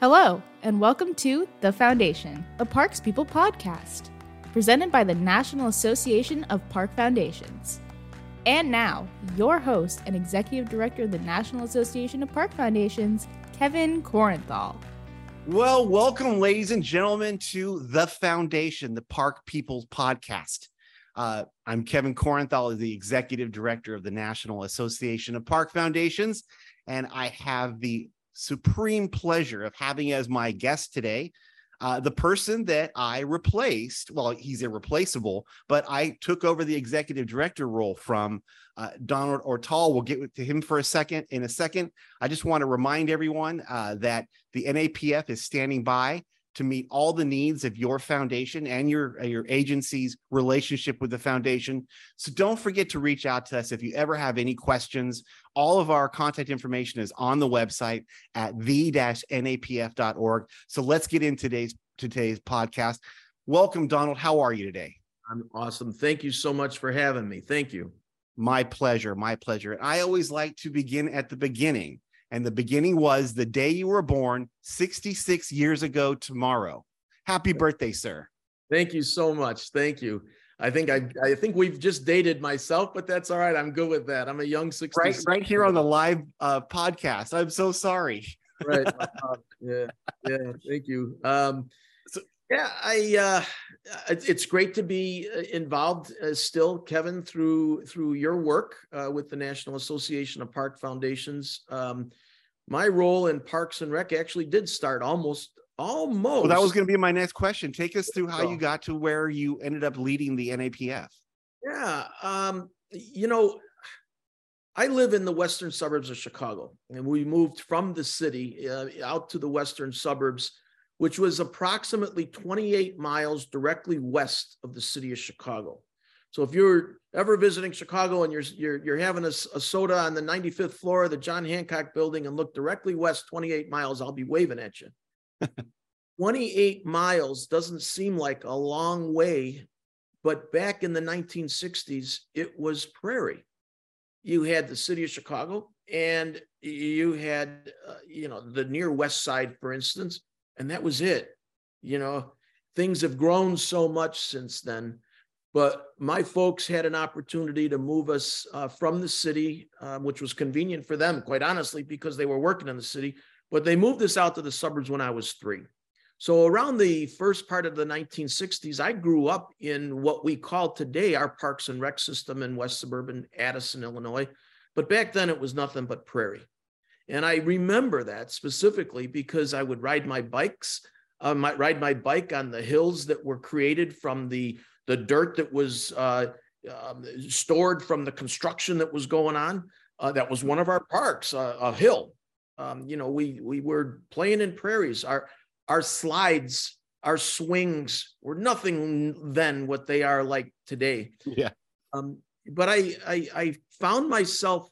Hello, and welcome to The Foundation, a Parks People podcast, presented by the National Association of Park Foundations. And now, your host and executive director of the National Association of Park Foundations, Kevin Korenthal. Well, welcome, ladies and gentlemen, to The Foundation, the Park People podcast. Uh, I'm Kevin Korenthal, the executive director of the National Association of Park Foundations, and I have the supreme pleasure of having as my guest today uh, the person that I replaced. Well, he's irreplaceable, but I took over the executive director role from uh, Donald Ortale. We'll get to him for a second. In a second, I just want to remind everyone uh, that the NAPF is standing by to meet all the needs of your foundation and your uh, your agency's relationship with the foundation. So don't forget to reach out to us if you ever have any questions. All of our contact information is on the website at the-napf.org. So let's get in today's today's podcast. Welcome Donald. How are you today? I'm awesome. Thank you so much for having me. Thank you. My pleasure. My pleasure. I always like to begin at the beginning and the beginning was the day you were born 66 years ago tomorrow. Happy birthday, sir. Thank you so much. Thank you. I think I I think we've just dated myself, but that's all right. I'm good with that. I'm a young 60. Right, right here on the live uh, podcast. I'm so sorry. right. yeah. Yeah. Thank you. Um, so, yeah, I uh, it's great to be uh, involved uh, still, Kevin, through through your work uh, with the National Association of Park Foundations. Um, my role in Parks and Rec actually did start almost almost. Well, that was going to be my next question. Take us through how you got to where you ended up leading the NAPF. Yeah, um, you know, I live in the western suburbs of Chicago, and we moved from the city uh, out to the western suburbs which was approximately 28 miles directly west of the city of Chicago. So if you're ever visiting Chicago and you're you're, you're having a, a, soda on the 95th floor of the John Hancock building and look directly west 28 miles, I'll be waving at you. 28 miles doesn't seem like a long way, but back in the 1960s, it was prairie. You had the city of Chicago and you had, uh, you know, the near west side, for instance, and that was it. You know, things have grown so much since then. But my folks had an opportunity to move us uh, from the city, uh, which was convenient for them, quite honestly, because they were working in the city. But they moved us out to the suburbs when I was three. So around the first part of the 1960s, I grew up in what we call today our parks and rec system in West Suburban Addison, Illinois. But back then it was nothing but prairie. And I remember that specifically because I would ride my bikes, uh, ride my bike on the hills that were created from the, the dirt that was uh, um, stored from the construction that was going on. Uh, that was one of our parks, uh, a hill. Um, you know, we we were playing in prairies. Our our slides, our swings were nothing then what they are like today. Yeah. Um, but I, I I found myself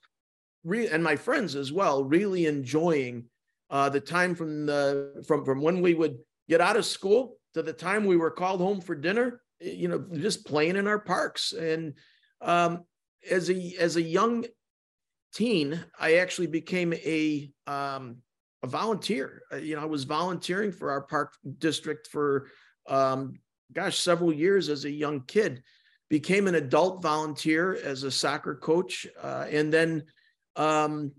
re- and my friends as well, really enjoying uh, the time from the from from when we would get out of school to the time we were called home for dinner. You know, just playing in our parks. And um, as a as a young teen, I actually became a um, a volunteer. Uh, you know, I was volunteering for our park district for um, gosh several years as a young kid. Became an adult volunteer as a soccer coach, uh, and then um,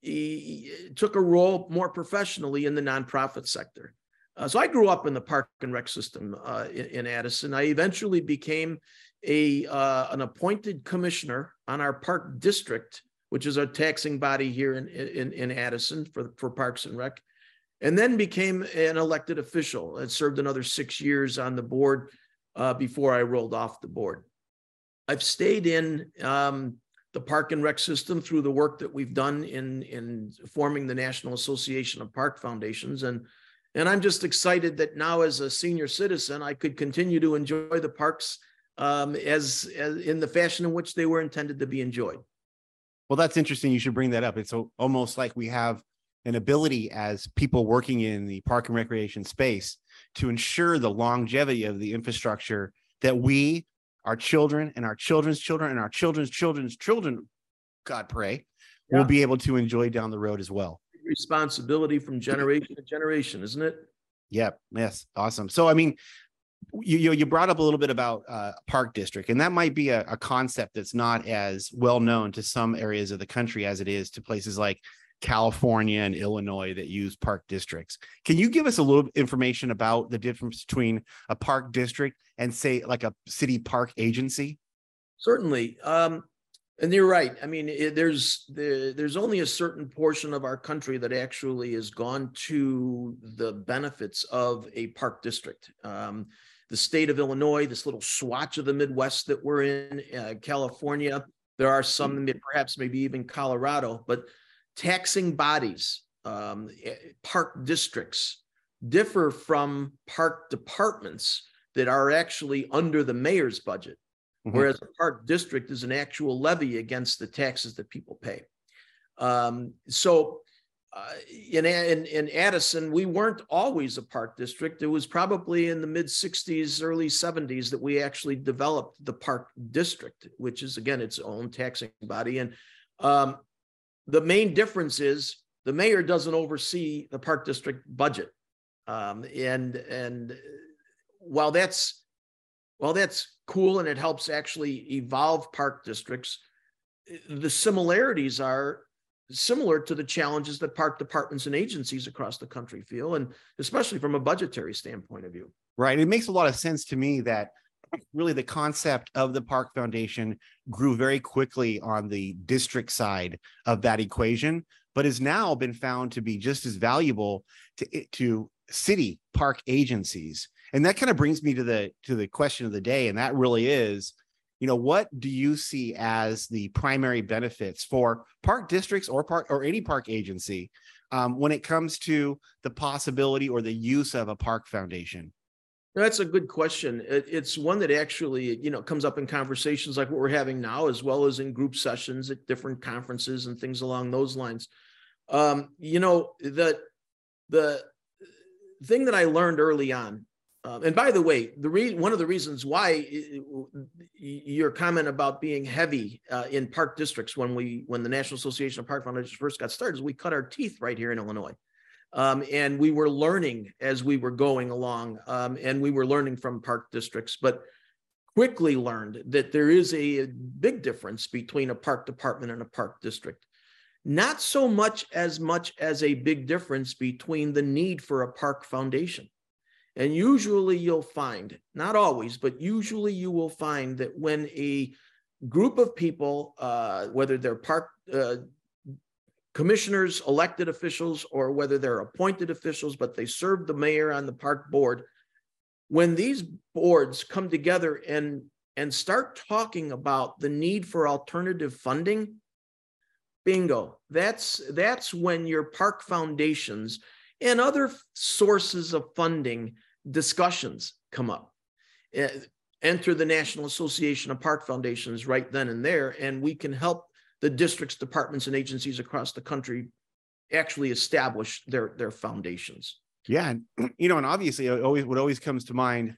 he took a role more professionally in the nonprofit sector. Uh, so I grew up in the park and rec system uh, in, in, Addison. I eventually became a uh, an appointed commissioner on our park district, which is our taxing body here in, in, in Addison for, for Parks and Rec, and then became an elected official and served another six years on the board uh, before I rolled off the board. I've stayed in um, the park and rec system through the work that we've done in in forming the National Association of Park Foundations and and I'm just excited that now as a senior citizen I could continue to enjoy the parks um, as, as in the fashion in which they were intended to be enjoyed. Well, that's interesting. You should bring that up. It's almost like we have an ability as people working in the park and recreation space to ensure the longevity of the infrastructure that we our children and our children's children and our children's children's children, God pray, yeah. will be able to enjoy down the road as well. responsibility from generation to generation, isn't it? Yep. Yes. Awesome. So, I mean, you you brought up a little bit about uh, park district, and that might be a, a, concept that's not as well known to some areas of the country as it is to places like California and Illinois that use park districts. Can you give us a little information about the difference between a park district and, say, like a city park agency? Certainly. Um, and you're right. I mean, it, there's the, there's only a certain portion of our country that actually has gone to the benefits of a park district. Um, the state of Illinois, this little swatch of the Midwest that we're in, uh, California. There are some, perhaps maybe even Colorado, but taxing bodies, um, eh, park districts differ from park departments that are actually under the mayor's budget, mm-hmm. whereas a park district is an actual levy against the taxes that people pay. Um, so uh, in, in, in Addison, we weren't always a park district. It was probably in the mid 60s, early 70s that we actually developed the park district, which is again its own taxing body. And um, the main difference is the mayor doesn't oversee the park district budget. Um, and and while that's while that's cool and it helps actually evolve park districts, the similarities are similar to the challenges that park departments and agencies across the country feel, and especially from a budgetary standpoint of view. Right. It makes a lot of sense to me that really the concept of the Park Foundation grew very quickly on the district side of that equation, but has now been found to be just as valuable to, eh, to city park agencies. And that kind of brings me to the to the question of the day, and that really is you know what do you see as the primary benefits for park districts or park or any park agency um, when it comes to the possibility or the use of a park foundation? That's a good question. It, it's one that actually you know comes up in conversations like what we're having now as well as in group sessions at different conferences and things along those lines. Um, you know the the thing that i learned early on um, and by the way, the re- one of the reasons why your comment about being heavy uh, in park districts when we when the National Association of Park Foundations first got started is we cut our teeth right here in Illinois, um, and we were learning as we were going along, um, and we were learning from park districts, but quickly learned that there is a big difference between a park department and a park district. Not so much as much as a big difference between the need for a park foundation and usually you'll find, not always, but usually you will find that when a group of people, uh, whether they're park uh, commissioners, elected officials, or whether they're appointed officials, but they serve the mayor on the park board, when these boards come together and and start talking about the need for alternative funding, bingo, that's that's when your park foundations and other sources of funding discussions come up. Eh, enter the National Association of Park Foundations right then and there, and we can help the districts, departments, and agencies across the country actually establish their their foundations. Yeah, and you know, and obviously, always what always comes to mind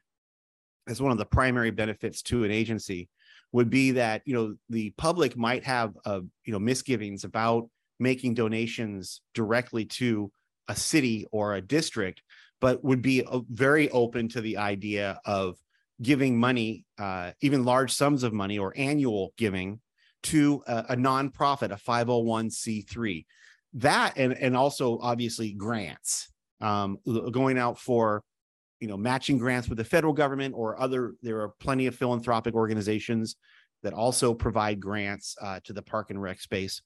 as one of the primary benefits to an agency would be that you know the public might have uh, you know misgivings about making donations directly to a city or a district, but would be uh, very open to the idea of giving money, uh, even large sums of money or annual giving to a, a nonprofit, a 501c3. That and and also obviously grants um, going out for you know matching grants with the federal government or other. There are plenty of philanthropic organizations that also provide grants uh, to the park and rec space.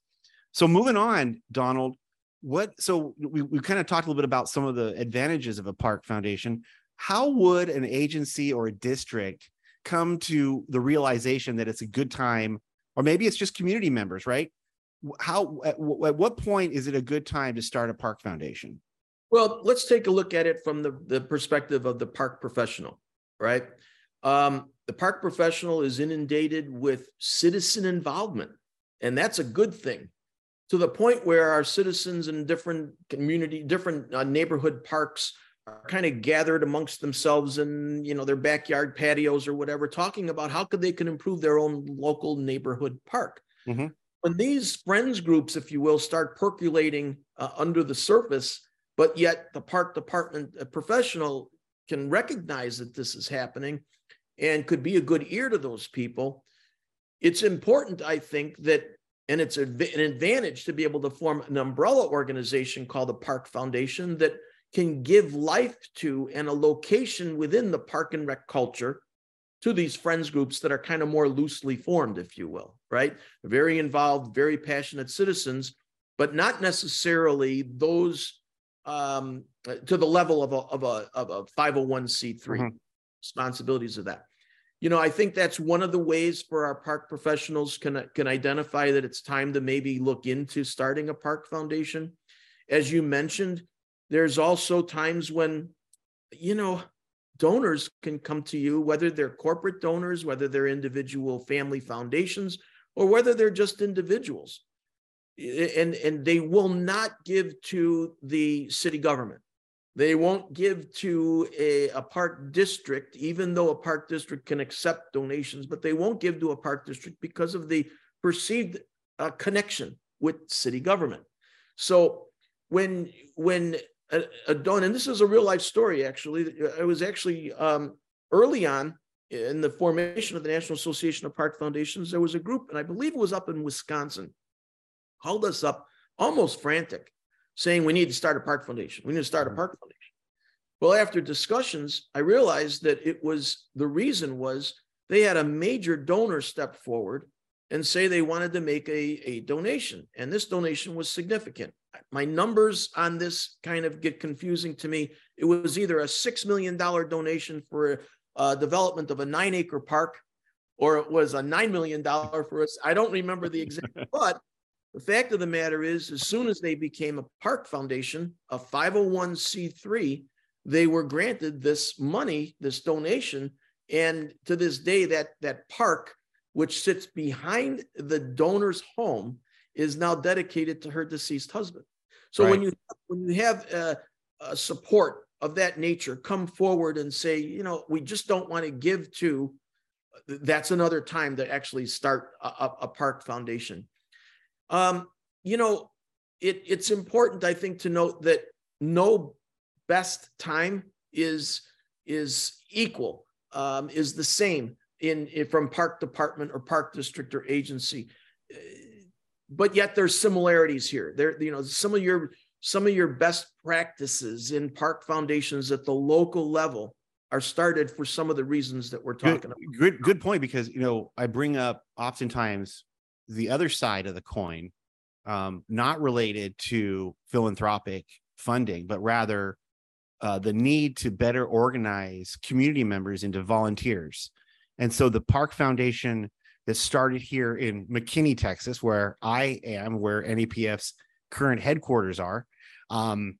So moving on, Donald, what so we, we kind of talked a little bit about some of the advantages of a park foundation. How would an agency or a district come to the realization that it's a good time or maybe it's just community members right? How at, at what point is it a good time to start a park foundation? Well let's take a look at it from the, the perspective of the park professional right? Um, the park professional is inundated with citizen involvement and that's a good thing to the point where our citizens in different community, different uh, neighborhood parks are kind of gathered amongst themselves in you know their backyard patios or whatever, talking about how could they can improve their own local neighborhood park. Mm-hmm. when these friends groups, if you will, start percolating uh, under the surface, but yet the park department professional can recognize that this is happening and could be a good ear to those people. It's important, I think, that, and it's an advantage to be able to form an umbrella organization called the Park Foundation that can give life to and a location within the park and rec culture to these friends groups that are kind of more loosely formed, if you will, right? Very involved, very passionate citizens, but not necessarily those um, to the level of a, of a, of a 501c3 mm-hmm. responsibilities of that. You know, I think that's one of the ways for our park professionals can, can identify that it's time to maybe look into starting a park foundation. As you mentioned, there's also times when, you know, donors can come to you, whether they're corporate donors, whether they're individual family foundations, or whether they're just individuals. And, and they will not give to the city government. They won't give to a, a park district, even though a park district can accept donations, but they won't give to a park district because of the perceived uh, connection with city government. So when when a, a don, and this is a real life story. Actually, it was actually um, early on in the formation of the National Association of Park Foundations. There was a group, and I believe it was up in Wisconsin, called us up almost frantic, saying we need to start a park foundation. We need to start a mm-hmm. park foundation. Well, after discussions, I realized that it was the reason was they had a major donor step forward and say they wanted to make a, a donation. And this donation was significant my numbers on this kind of get confusing to me. It was either a $6 million donation for uh, development of a nine acre park, or it was a $9 million for us. I don't remember the exact, but the fact of the matter is, as soon as they became a park foundation, a 501c3, they were granted this money, this donation. And to this day, that, that park, which sits behind the donor's home, is now dedicated to her deceased husband. So right. when you when you have a, a, support of that nature come forward and say, you know, we just don't want to give to, that's another time to actually start a, a park foundation. Um, you know, it, it's important, I think, to note that no best time is is equal, um, is the same in, in from park department or park district or agency but yet there's similarities here. There, you know, some of your some of your best practices in park foundations at the local level are started for some of the reasons that we're talking good, about. Good, good point. Because you know, I bring up oftentimes the other side of the coin, um, not related to philanthropic funding, but rather uh, the need to better organize community members into volunteers. And so the Park Foundation that started here in McKinney, Texas, where I am, where NAPF's current headquarters are, um,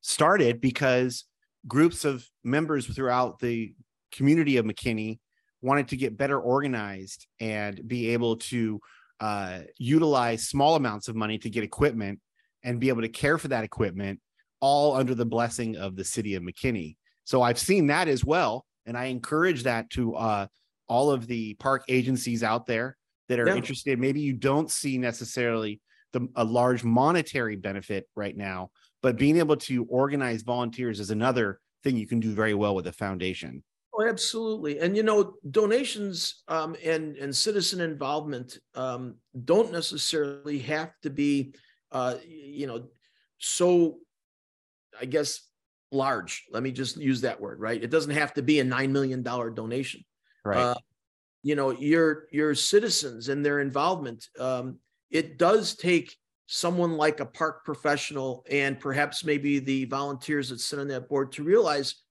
started because groups of members throughout the community of McKinney wanted to get better organized and be able to uh, utilize small amounts of money to get equipment and be able to care for that equipment all under the blessing of the city of McKinney. So I've seen that as well. And I encourage that to uh, all of the park agencies out there that are yeah. interested. Maybe you don't see necessarily the, a large monetary benefit right now, but being able to organize volunteers is another thing you can do very well with a foundation. Oh, absolutely. And you know, donations um, and and citizen involvement um, don't necessarily have to be, uh, you know, so. I guess large. Let me just use that word, right? It doesn't have to be a nine million dollar donation right uh, you know your your citizens and their involvement um, it does take someone like a park professional and perhaps maybe the volunteers that sit on that board to realize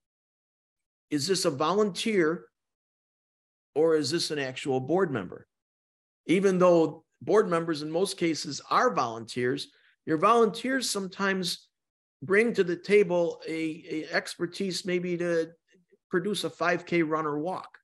is this a volunteer or is this an actual board member? Even though board members in most cases are volunteers your volunteers sometimes bring to the table a, a expertise maybe to produce a 5k run or walk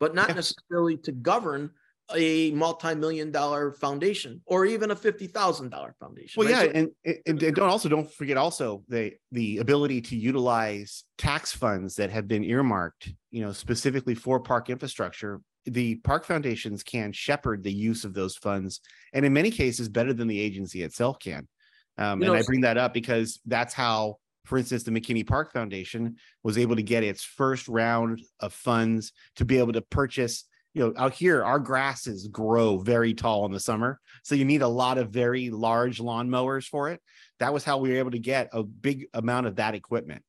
but not necessarily to govern a multi-million dollar foundation or even a fifty thousand dollar foundation. Well, right? yeah, so, and, and, and don't also don't forget also the the ability to utilize tax funds that have been earmarked, you know, specifically for park infrastructure the park foundations can shepherd the use of those funds, and in many cases, better than the agency itself can. Um, and know, I bring that up because that's how, for instance, the McKinney Park Foundation was able to get its first round of funds to be able to purchase. You know, out here, our grasses grow very tall in the summer, so you need a lot of very large lawn mowers for it. That was how we were able to get a big amount of that equipment.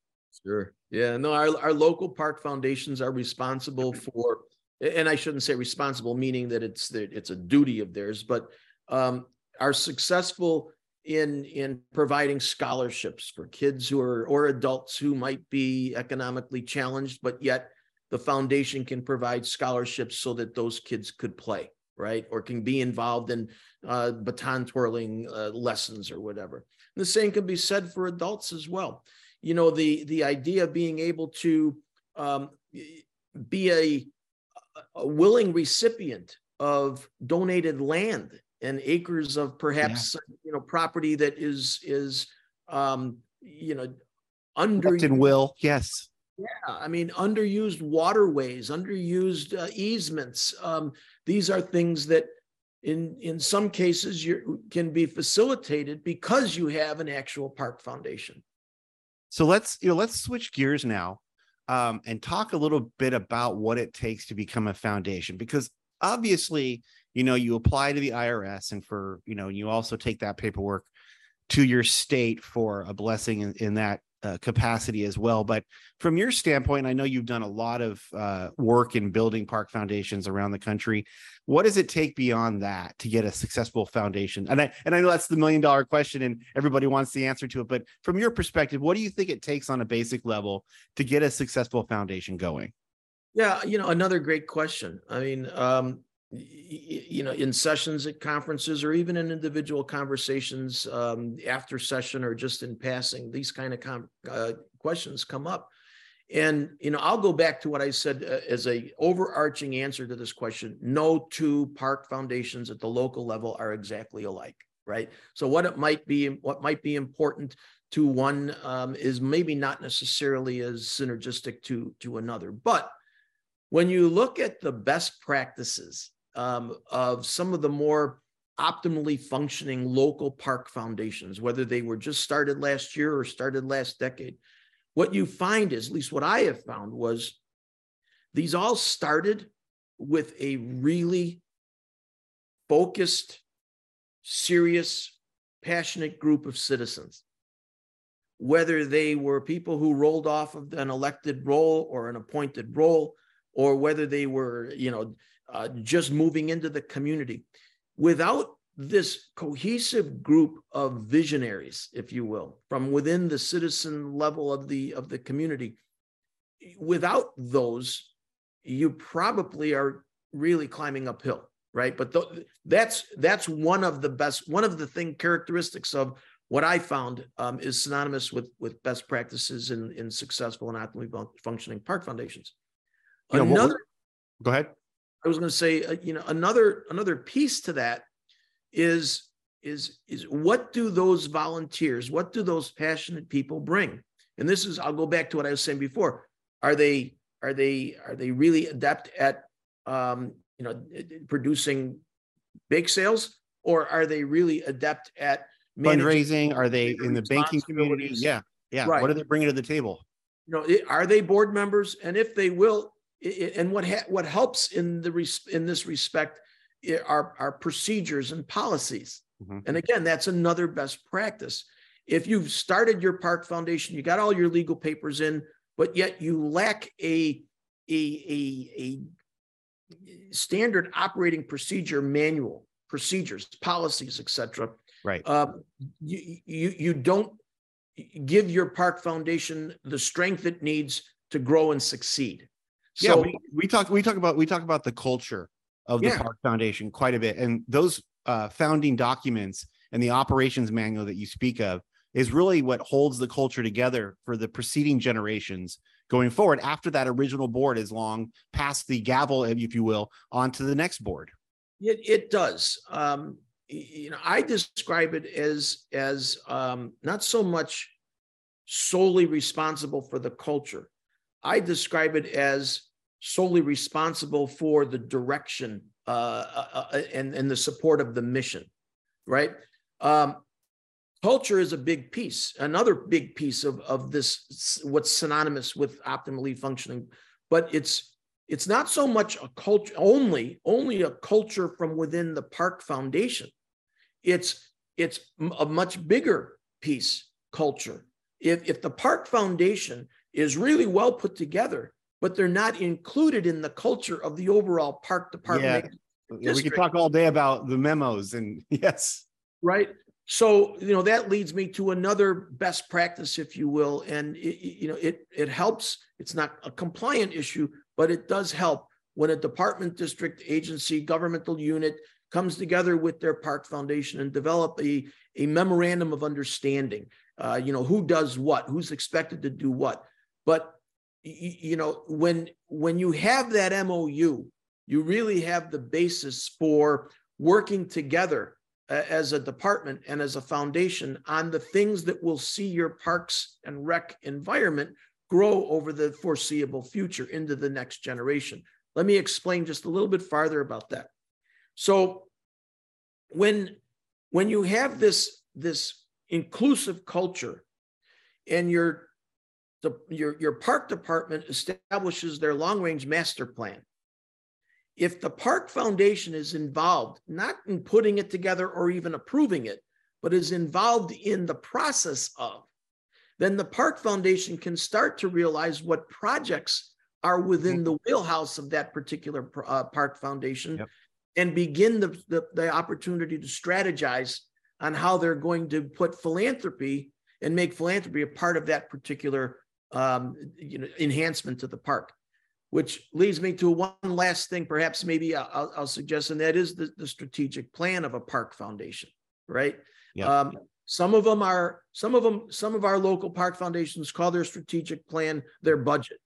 Sure. Yeah. No, our, our local park foundations are responsible for, and I shouldn't say responsible, meaning that it's that it's a duty of theirs, but um, are successful in in providing scholarships for kids who are or adults who might be economically challenged, but yet the foundation can provide scholarships so that those kids could play right? Or can be involved in uh, baton twirling uh, lessons or whatever. And the same can be said for adults as well. You know the the idea of being able to um, be a, a, willing recipient of donated land and acres of perhaps yeah. you know property that is is um, you know under in will yes yeah i mean underused waterways underused uh, easements um, these are things that in in some cases you can be facilitated because you have an actual park foundation. So let's you know let's switch gears now um, and talk a little bit about what it takes to become a foundation because obviously you know you apply to the IRS and for you know you also take that paperwork to your state for a blessing in, in that uh, capacity as well. But from your standpoint, I know you've done a lot of uh, work in building park foundations around the country. What does it take beyond that to get a successful foundation? And I and I know that's the million dollar question, and everybody wants the answer to it. But from your perspective, what do you think it takes on a basic level to get a successful foundation going? Yeah, you know, another great question. I mean, um, you know in sessions at conferences or even in individual conversations um, after session or just in passing these kind of com- uh, questions come up. And you know i'll go back to what i said uh, as a overarching answer to this question no two park foundations at the local level are exactly alike right? So what it might be what might be important to one um, is maybe not necessarily as synergistic to to another. But when you look at the best practices um, of some of the more optimally functioning local park foundations, whether they were just started last year or started last decade. What you find is, at least what I have found, was these all started with a really focused, serious, passionate group of citizens. Whether they were people who rolled off of an elected role or an appointed role, or whether they were, you know, uh, just moving into the community. Without this cohesive group of visionaries, if you will, from within the citizen level of the of the community, without those, you probably are really climbing uphill, right? But th- that's that's one of the best one of the thing characteristics of what I found um, is synonymous with with best practices in in successful and optimally functioning park foundations. You know, Another, go ahead. I was going to say, uh, you know, another another piece to that is is is what do those volunteers, what do those passionate people bring? And this is, I'll go back to what I was saying before. Are they are they are they really adept at um, you know producing big sales, or are they really adept at fundraising? Are they in the banking community? Yeah, yeah. Right. What are they bringing to the table? You know, are they board members? And if they will, and what ha- what helps in the res- in this respect are are procedures and policies. Mm-hmm. And again, that's another best practice. If you've started your park foundation, you got all your legal papers in, but yet you lack a a a, a standard operating procedure manual, procedures, policies, etc. Right. Um, you, you you don't give your park foundation the strength it needs to grow and succeed. So, yeah, we, we talk we talk about we talk about the culture of the yeah. Park Foundation quite a bit, and those uh, founding documents and the operations manual that you speak of is really what holds the culture together for the preceding generations going forward. After that original board is long past the gavel, if you will, onto the next board. It it does. Um, you know, I describe it as as um, not so much solely responsible for the culture I describe it as solely responsible for the direction uh, uh, uh, and, and the support of the mission, right? Um, culture is a big piece, another big piece of, of this, what's synonymous with optimally functioning, but it's it's not so much a culture only only a culture from within the park foundation it's it's a much bigger piece culture if if the park foundation is really well put together but they're not included in the culture of the overall park department. Yeah, yeah we could talk all day about the memos and yes. Right. So, you know, that leads me to another best practice, if you will. And, it, you know, it, it helps. It's not a compliant issue, but it does help when a department, district, agency, governmental unit comes together with their park foundation and develop a, a memorandum of understanding. Uh, you know, who does what, who's expected to do what. But you know when when you have that mou you really have the basis for working together uh, as a department and as a foundation on the things that will see your parks and rec environment grow over the foreseeable future into the next generation. Let me explain just a little bit farther about that. So when when you have this this inclusive culture and you're the, your, your park department establishes their long range master plan. If the park foundation is involved, not in putting it together or even approving it, but is involved in the process of, then the park foundation can start to realize what projects are within the wheelhouse of that particular uh, park foundation yep. and begin the, the, the opportunity to strategize on how they're going to put philanthropy and make philanthropy a part of that particular um, you know, enhancement to the park. Which leads me to one last thing, perhaps maybe I'll, I'll suggest, and that is the, the, strategic plan of a park foundation, right? Yeah. Um, some of them are, some of them, some of our local park foundations call their strategic plan their budget,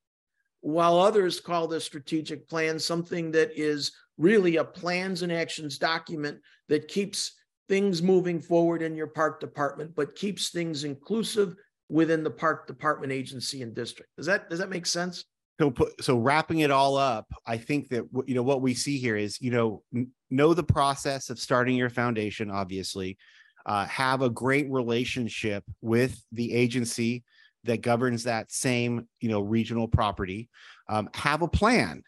while others call the strategic plan something that is really a plans and actions document that keeps things moving forward in your park department, but keeps things inclusive within the park department agency and district. Does that does that make sense? So put, so wrapping it all up, I think that you know what we see here is you know know the process of starting your foundation. Obviously, uh, have a great relationship with the agency that governs that same you know regional property. Um, have a plan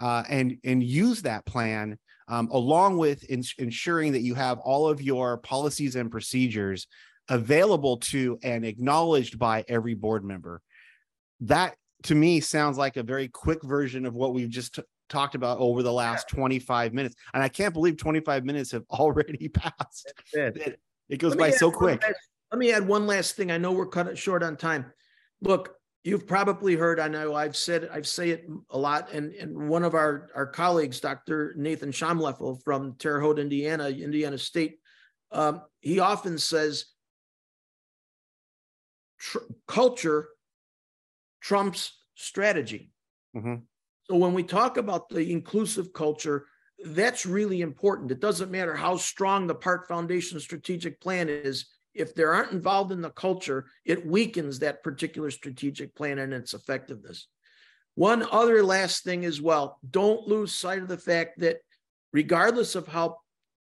uh, and and use that plan um, along with ensuring that you have all of your policies and procedures available to and acknowledged by every board member. That to me sounds like a very quick version of what we've just t- talked about over the last 25 minutes. And I can't believe 25 minutes have already passed. It. it. goes by so quick. Last, let me add one last thing. I know we're cut short on time. Look, you've probably heard, I know I've said, I've say it a lot. And, and one of our, our colleagues, Dr. Nathan Schomleffel from Terre Haute, Indiana, Indiana State, um, he often says, tr- culture trumps strategy. Mm-hmm. So when we talk about the inclusive culture, that's really important. It doesn't matter how strong the Park Foundation strategic plan is. If they aren't involved in the culture, it weakens that particular strategic plan and its effectiveness. One other last thing as well don't lose sight of the fact that, regardless of how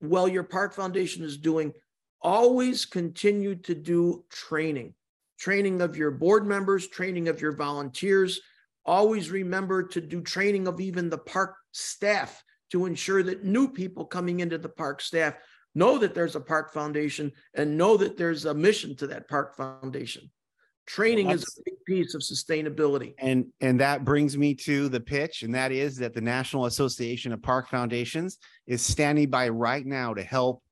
well your Park Foundation is doing, always continue to do training training of your board members, training of your volunteers. Always remember to do training of even the park staff to ensure that new people coming into the park staff know that there's a park foundation and know that there's a mission to that park foundation. Training well, is a big piece of sustainability. And and that brings me to the pitch, and that is that the National Association of Park Foundations is standing by right now to help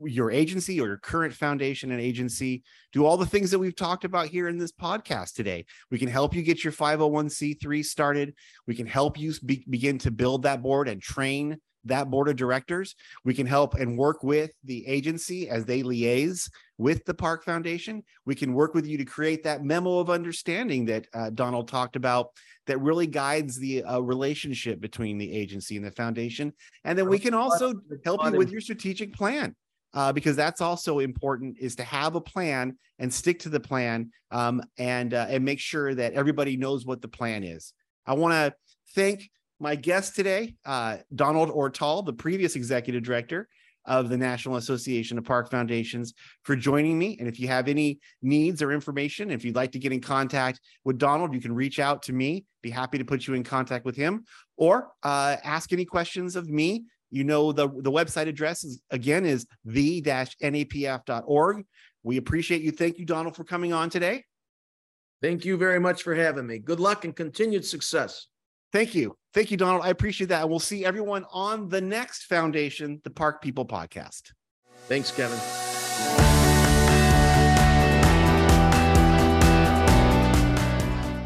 your agency or your current foundation and agency do all the things that we've talked about here in this podcast today. We can help you get your 501c3 started. We can help you be, begin to build that board and train that board of directors. We can help and work with the agency as they liaise with the park foundation. We can work with you to create that memo of understanding that uh, donald talked about that really guides the uh, relationship between the agency and the foundation. And then we can also help you with your strategic plan uh, because that's also important is to have a plan and stick to the plan um, and uh, and make sure that everybody knows what the plan is. I want to thank my guest today, uh, Donald Ortale, the previous executive director of the National Association of Park Foundations, for joining me. And if you have any needs or information, if you'd like to get in contact with Donald, you can reach out to me. Be happy to put you in contact with him or uh, ask any questions of me. You know, the, the website address is again is the-napf.org. We appreciate you. Thank you, Donald, for coming on today. Thank you very much for having me. Good luck and continued success. Thank you. Thank you, Donald. I appreciate that. And we'll see everyone on the next Foundation, the Park People podcast. Thanks, Kevin.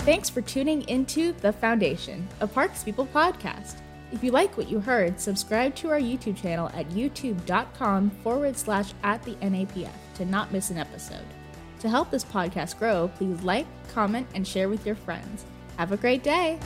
Thanks for tuning into The Foundation, a Parks People podcast. If you like what you heard, subscribe to our YouTube channel at youtube.com forward slash at the NAPF to not miss an episode. To help this podcast grow, please like, comment, and share with your friends. Have a great day.